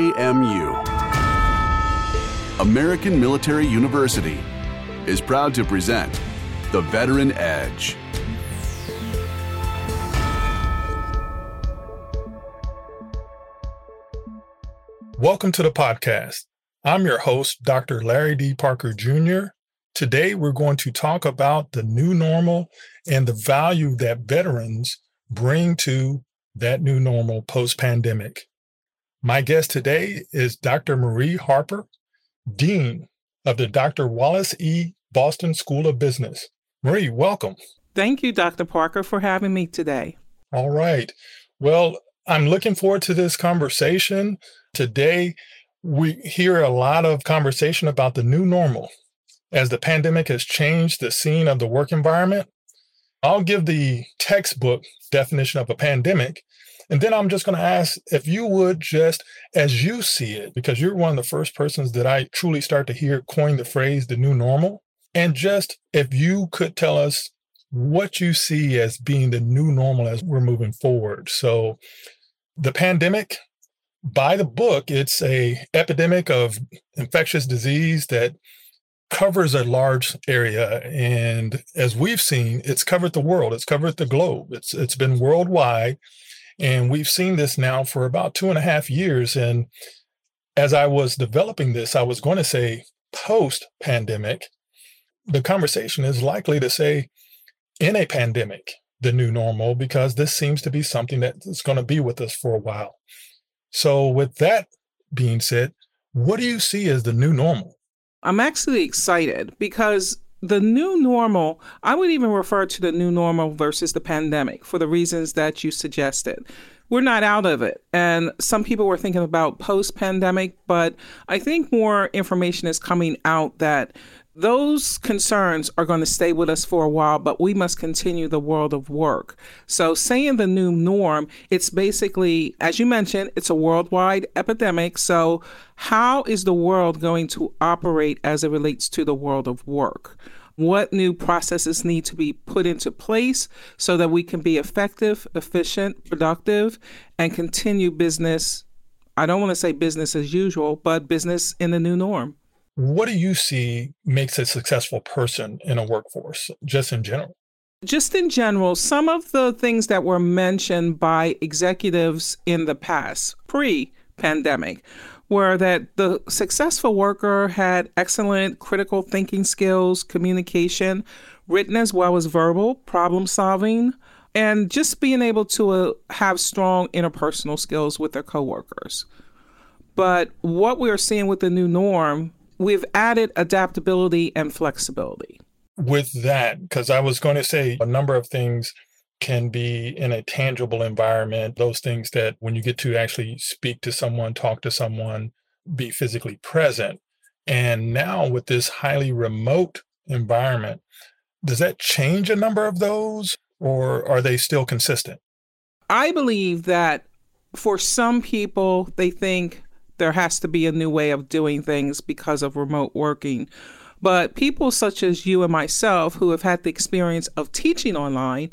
AMU. American Military University is proud to present The Veteran Edge. Welcome to the podcast. I'm your host, Dr. Larry D. Parker Jr. Today, we're going to talk about the new normal and the value that veterans bring to that new normal post pandemic. My guest today is Dr. Marie Harper, Dean of the Dr. Wallace E. Boston School of Business. Marie, welcome. Thank you, Dr. Parker, for having me today. All right. Well, I'm looking forward to this conversation. Today, we hear a lot of conversation about the new normal as the pandemic has changed the scene of the work environment. I'll give the textbook definition of a pandemic. And then I'm just going to ask if you would just, as you see it, because you're one of the first persons that I truly start to hear coin the phrase the new normal. And just if you could tell us what you see as being the new normal as we're moving forward. So the pandemic, by the book, it's a epidemic of infectious disease that covers a large area and as we've seen it's covered the world it's covered the globe it's it's been worldwide and we've seen this now for about two and a half years and as i was developing this i was going to say post pandemic the conversation is likely to say in a pandemic the new normal because this seems to be something that's going to be with us for a while. So with that being said what do you see as the new normal? I'm actually excited because the new normal, I would even refer to the new normal versus the pandemic for the reasons that you suggested. We're not out of it. And some people were thinking about post pandemic, but I think more information is coming out that those concerns are going to stay with us for a while, but we must continue the world of work. So, saying the new norm, it's basically, as you mentioned, it's a worldwide epidemic. So, how is the world going to operate as it relates to the world of work? What new processes need to be put into place so that we can be effective, efficient, productive, and continue business? I don't want to say business as usual, but business in the new norm. What do you see makes a successful person in a workforce, just in general? Just in general, some of the things that were mentioned by executives in the past, pre pandemic, were that the successful worker had excellent critical thinking skills, communication, written as well as verbal, problem solving, and just being able to uh, have strong interpersonal skills with their coworkers. But what we are seeing with the new norm we've added adaptability and flexibility. With that, because I was going to say a number of things can be in a tangible environment, those things that when you get to actually speak to someone, talk to someone, be physically present. And now with this highly remote environment, does that change a number of those or are they still consistent? I believe that for some people, they think there has to be a new way of doing things because of remote working. But people such as you and myself who have had the experience of teaching online,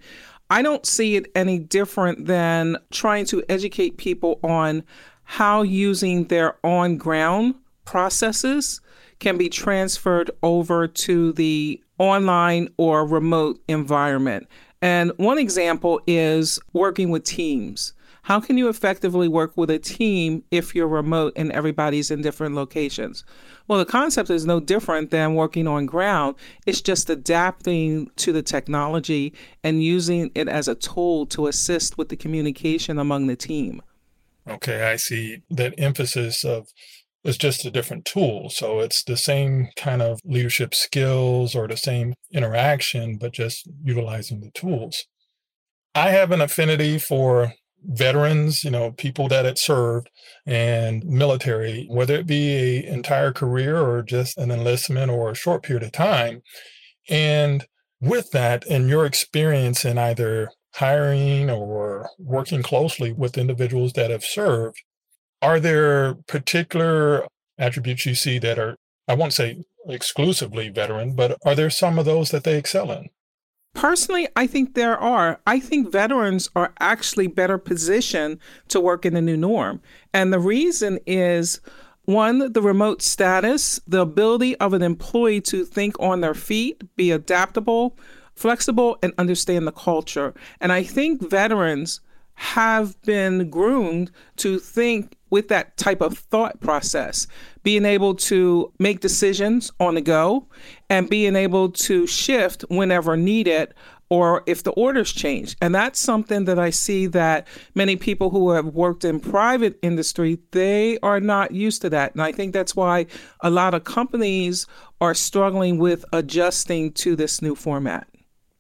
I don't see it any different than trying to educate people on how using their on ground processes can be transferred over to the online or remote environment. And one example is working with teams. How can you effectively work with a team if you're remote and everybody's in different locations? Well, the concept is no different than working on ground. It's just adapting to the technology and using it as a tool to assist with the communication among the team. Okay, I see that emphasis of it's just a different tool. So it's the same kind of leadership skills or the same interaction, but just utilizing the tools. I have an affinity for veterans, you know, people that had served and military, whether it be a entire career or just an enlistment or a short period of time. And with that, and your experience in either hiring or working closely with individuals that have served, are there particular attributes you see that are, I won't say exclusively veteran, but are there some of those that they excel in? Personally, I think there are. I think veterans are actually better positioned to work in the new norm. And the reason is one, the remote status, the ability of an employee to think on their feet, be adaptable, flexible, and understand the culture. And I think veterans have been groomed to think with that type of thought process, being able to make decisions on the go and being able to shift whenever needed or if the orders change. And that's something that I see that many people who have worked in private industry, they are not used to that. And I think that's why a lot of companies are struggling with adjusting to this new format.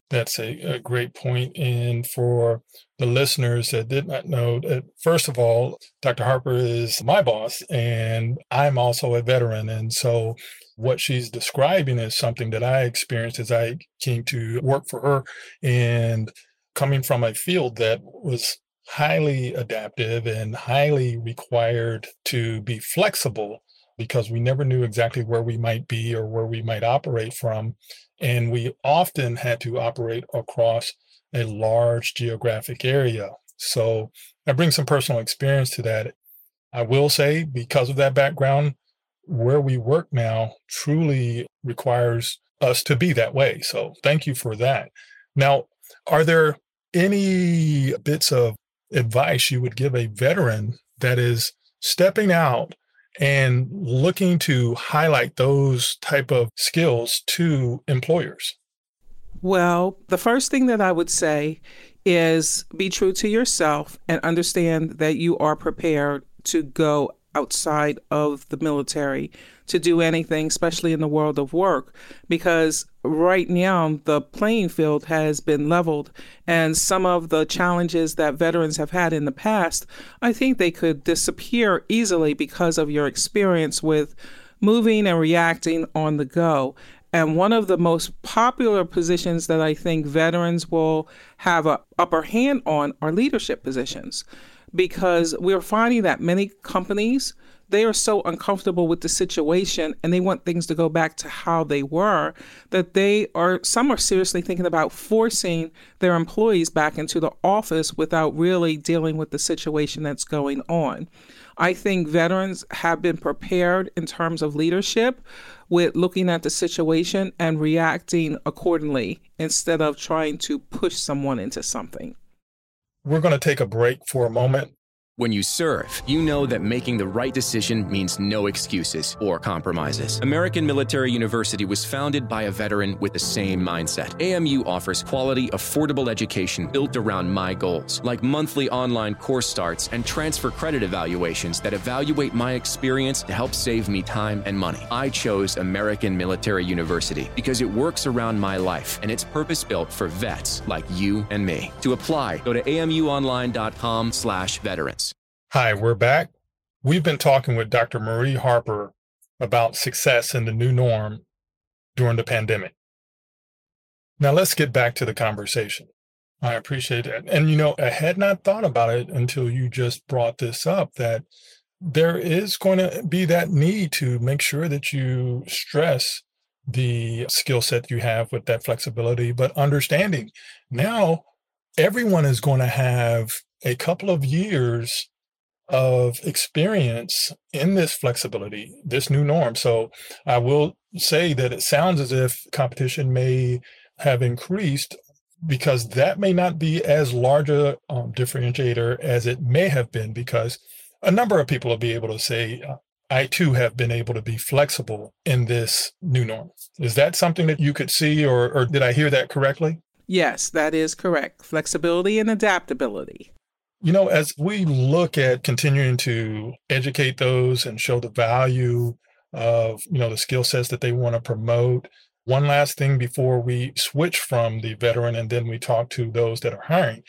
That's a, a great point. And for the listeners that did not know, that first of all, Dr. Harper is my boss, and I'm also a veteran. And so what she's describing is something that I experienced as I came to work for her and coming from a field that was highly adaptive and highly required to be flexible because we never knew exactly where we might be or where we might operate from. And we often had to operate across a large geographic area. So I bring some personal experience to that. I will say, because of that background, where we work now truly requires us to be that way. So thank you for that. Now, are there any bits of advice you would give a veteran that is stepping out and looking to highlight those type of skills to employers? Well, the first thing that I would say is be true to yourself and understand that you are prepared to go outside of the military to do anything, especially in the world of work, because right now the playing field has been leveled. And some of the challenges that veterans have had in the past, I think they could disappear easily because of your experience with moving and reacting on the go. And one of the most popular positions that I think veterans will have an upper hand on are leadership positions because we're finding that many companies they are so uncomfortable with the situation and they want things to go back to how they were that they are some are seriously thinking about forcing their employees back into the office without really dealing with the situation that's going on. I think veterans have been prepared in terms of leadership with looking at the situation and reacting accordingly instead of trying to push someone into something. We're going to take a break for a moment. When you serve, you know that making the right decision means no excuses or compromises. American Military University was founded by a veteran with the same mindset. AMU offers quality, affordable education built around my goals, like monthly online course starts and transfer credit evaluations that evaluate my experience to help save me time and money. I chose American Military University because it works around my life and it's purpose built for vets like you and me. To apply, go to amuonline.com/veterans. Hi, we're back. We've been talking with Dr. Marie Harper about success in the new norm during the pandemic. Now let's get back to the conversation. I appreciate that. And you know, I had not thought about it until you just brought this up that there is going to be that need to make sure that you stress the skill set you have with that flexibility, but understanding now everyone is going to have a couple of years of experience in this flexibility, this new norm. So I will say that it sounds as if competition may have increased because that may not be as large a um, differentiator as it may have been because a number of people will be able to say, uh, I too have been able to be flexible in this new norm. Is that something that you could see, or, or did I hear that correctly? Yes, that is correct. Flexibility and adaptability. You know, as we look at continuing to educate those and show the value of, you know, the skill sets that they want to promote, one last thing before we switch from the veteran and then we talk to those that are hiring.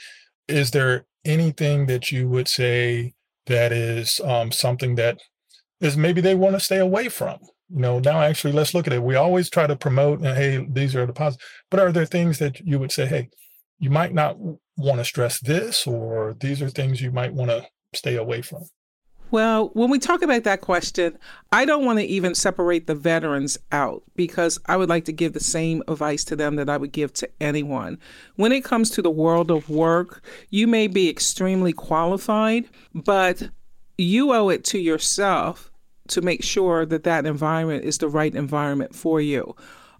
Is there anything that you would say that is um, something that is maybe they want to stay away from? You know, now actually let's look at it. We always try to promote and hey, these are the positives, but are there things that you would say, hey, you might not want to stress this, or these are things you might want to stay away from? Well, when we talk about that question, I don't want to even separate the veterans out because I would like to give the same advice to them that I would give to anyone. When it comes to the world of work, you may be extremely qualified, but you owe it to yourself to make sure that that environment is the right environment for you.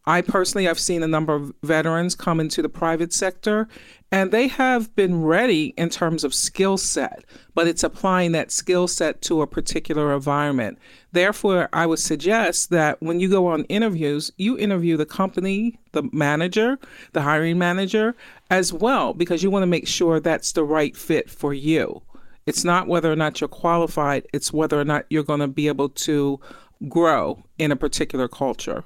I personally have seen a number of veterans come into the private sector and they have been ready in terms of skill set, but it's applying that skill set to a particular environment. Therefore, I would suggest that when you go on interviews, you interview the company, the manager, the hiring manager as well, because you want to make sure that's the right fit for you. It's not whether or not you're qualified, it's whether or not you're going to be able to grow in a particular culture.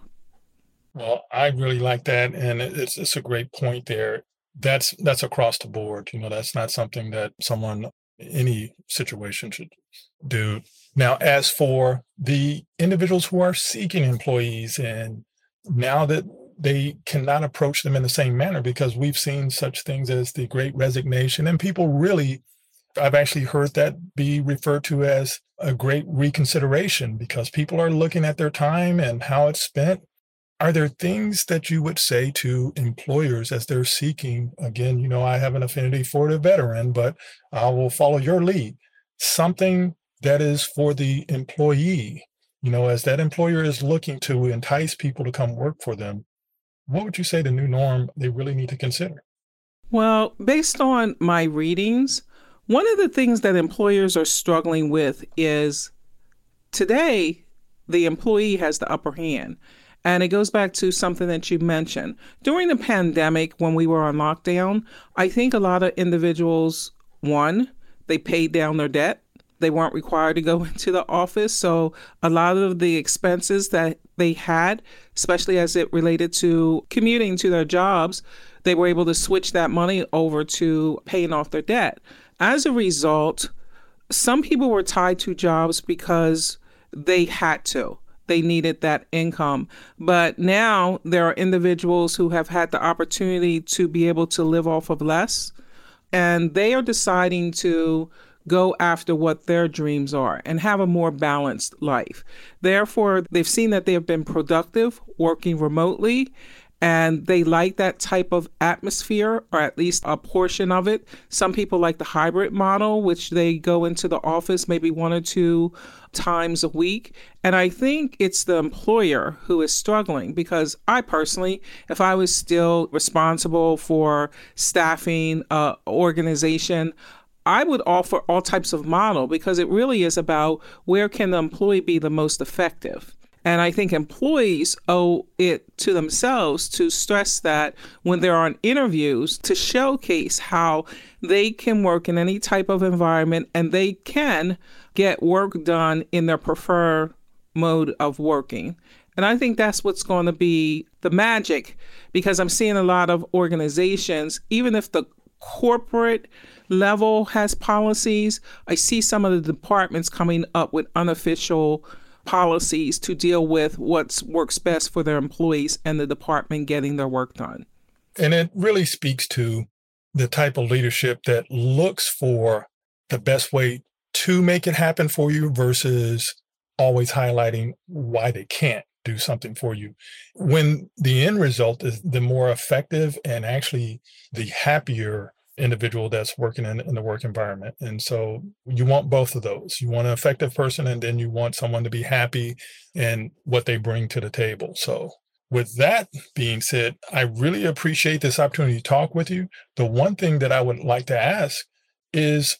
Well, I really like that, and it's it's a great point there. That's that's across the board. You know, that's not something that someone any situation should do. Now, as for the individuals who are seeking employees, and now that they cannot approach them in the same manner because we've seen such things as the great resignation, and people really, I've actually heard that be referred to as a great reconsideration because people are looking at their time and how it's spent are there things that you would say to employers as they're seeking again you know i have an affinity for the veteran but i will follow your lead. Something that is for the employee you know as that employer is looking to entice people to come work for them what would you say the new norm they really need to consider? Well based on my readings one of the things that employers are struggling with is today the employee has the upper hand and it goes back to something that you mentioned. During the pandemic, when we were on lockdown, I think a lot of individuals, one, they paid down their debt. They weren't required to go into the office. So a lot of the expenses that they had, especially as it related to commuting to their jobs, they were able to switch that money over to paying off their debt. As a result, some people were tied to jobs because they had to they needed that income. But now there are individuals who have had the opportunity to be able to live off of less, and they are deciding to go after what their dreams are and have a more balanced life. Therefore, they've seen that they have been productive working remotely and they like that type of atmosphere or at least a portion of it. Some people like the hybrid model, which they go into the office maybe one or two times a week. And I think it's the employer who is struggling because I personally, if I was still responsible for staffing a organization, I would offer all types of model because it really is about where can the employee be the most effective. And I think employees owe it to themselves to stress that when they're on interviews to showcase how they can work in any type of environment and they can get work done in their preferred mode of working. And I think that's what's going to be the magic because I'm seeing a lot of organizations, even if the corporate level has policies, I see some of the departments coming up with unofficial policies to deal with what works best for their employees and the department getting their work done. And it really speaks to the type of leadership that looks for the best way to make it happen for you versus always highlighting why they can't do something for you. When the end result is the more effective and actually the happier individual that's working in, in the work environment. And so you want both of those. You want an effective person, and then you want someone to be happy in what they bring to the table. So with that being said, I really appreciate this opportunity to talk with you. The one thing that I would like to ask is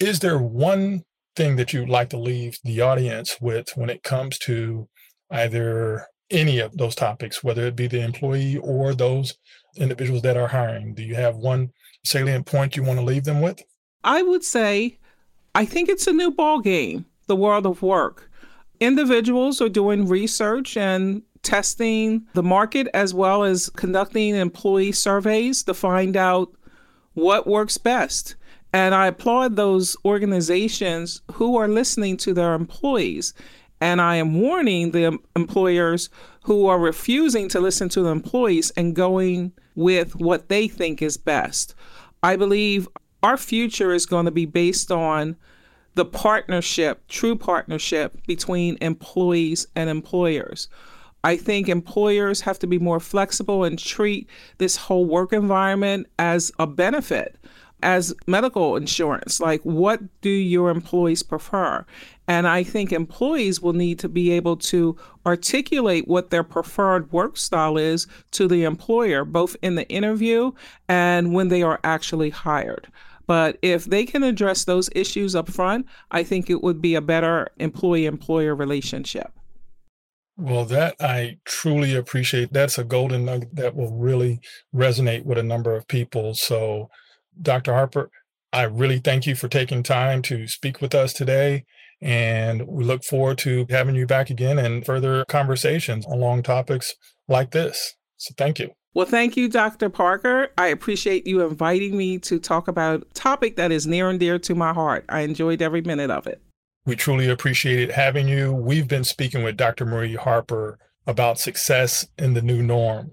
Is there one thing that you'd like to leave the audience with when it comes to either any of those topics, whether it be the employee or those individuals that are hiring? Do you have one salient point you want to leave them with? I would say I think it's a new ball game, the world of work. Individuals are doing research and testing the market as well as conducting employee surveys to find out what works best. And I applaud those organizations who are listening to their employees. And I am warning the employers who are refusing to listen to the employees and going with what they think is best. I believe our future is going to be based on the partnership, true partnership between employees and employers. I think employers have to be more flexible and treat this whole work environment as a benefit, as medical insurance. Like, what do your employees prefer? And I think employees will need to be able to articulate what their preferred work style is to the employer, both in the interview and when they are actually hired. But if they can address those issues up front, I think it would be a better employee employer relationship. Well, that I truly appreciate. That's a golden nugget that will really resonate with a number of people. So, Dr. Harper, I really thank you for taking time to speak with us today. And we look forward to having you back again and further conversations along topics like this. So, thank you. Well, thank you, Dr. Parker. I appreciate you inviting me to talk about a topic that is near and dear to my heart. I enjoyed every minute of it. We truly appreciated having you. We've been speaking with Dr. Marie Harper about success in the new norm.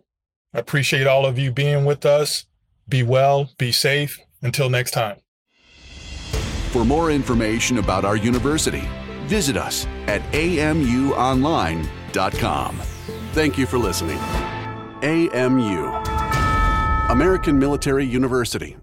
I appreciate all of you being with us. Be well, be safe. Until next time. For more information about our university, visit us at amuonline.com. Thank you for listening. AMU, American Military University.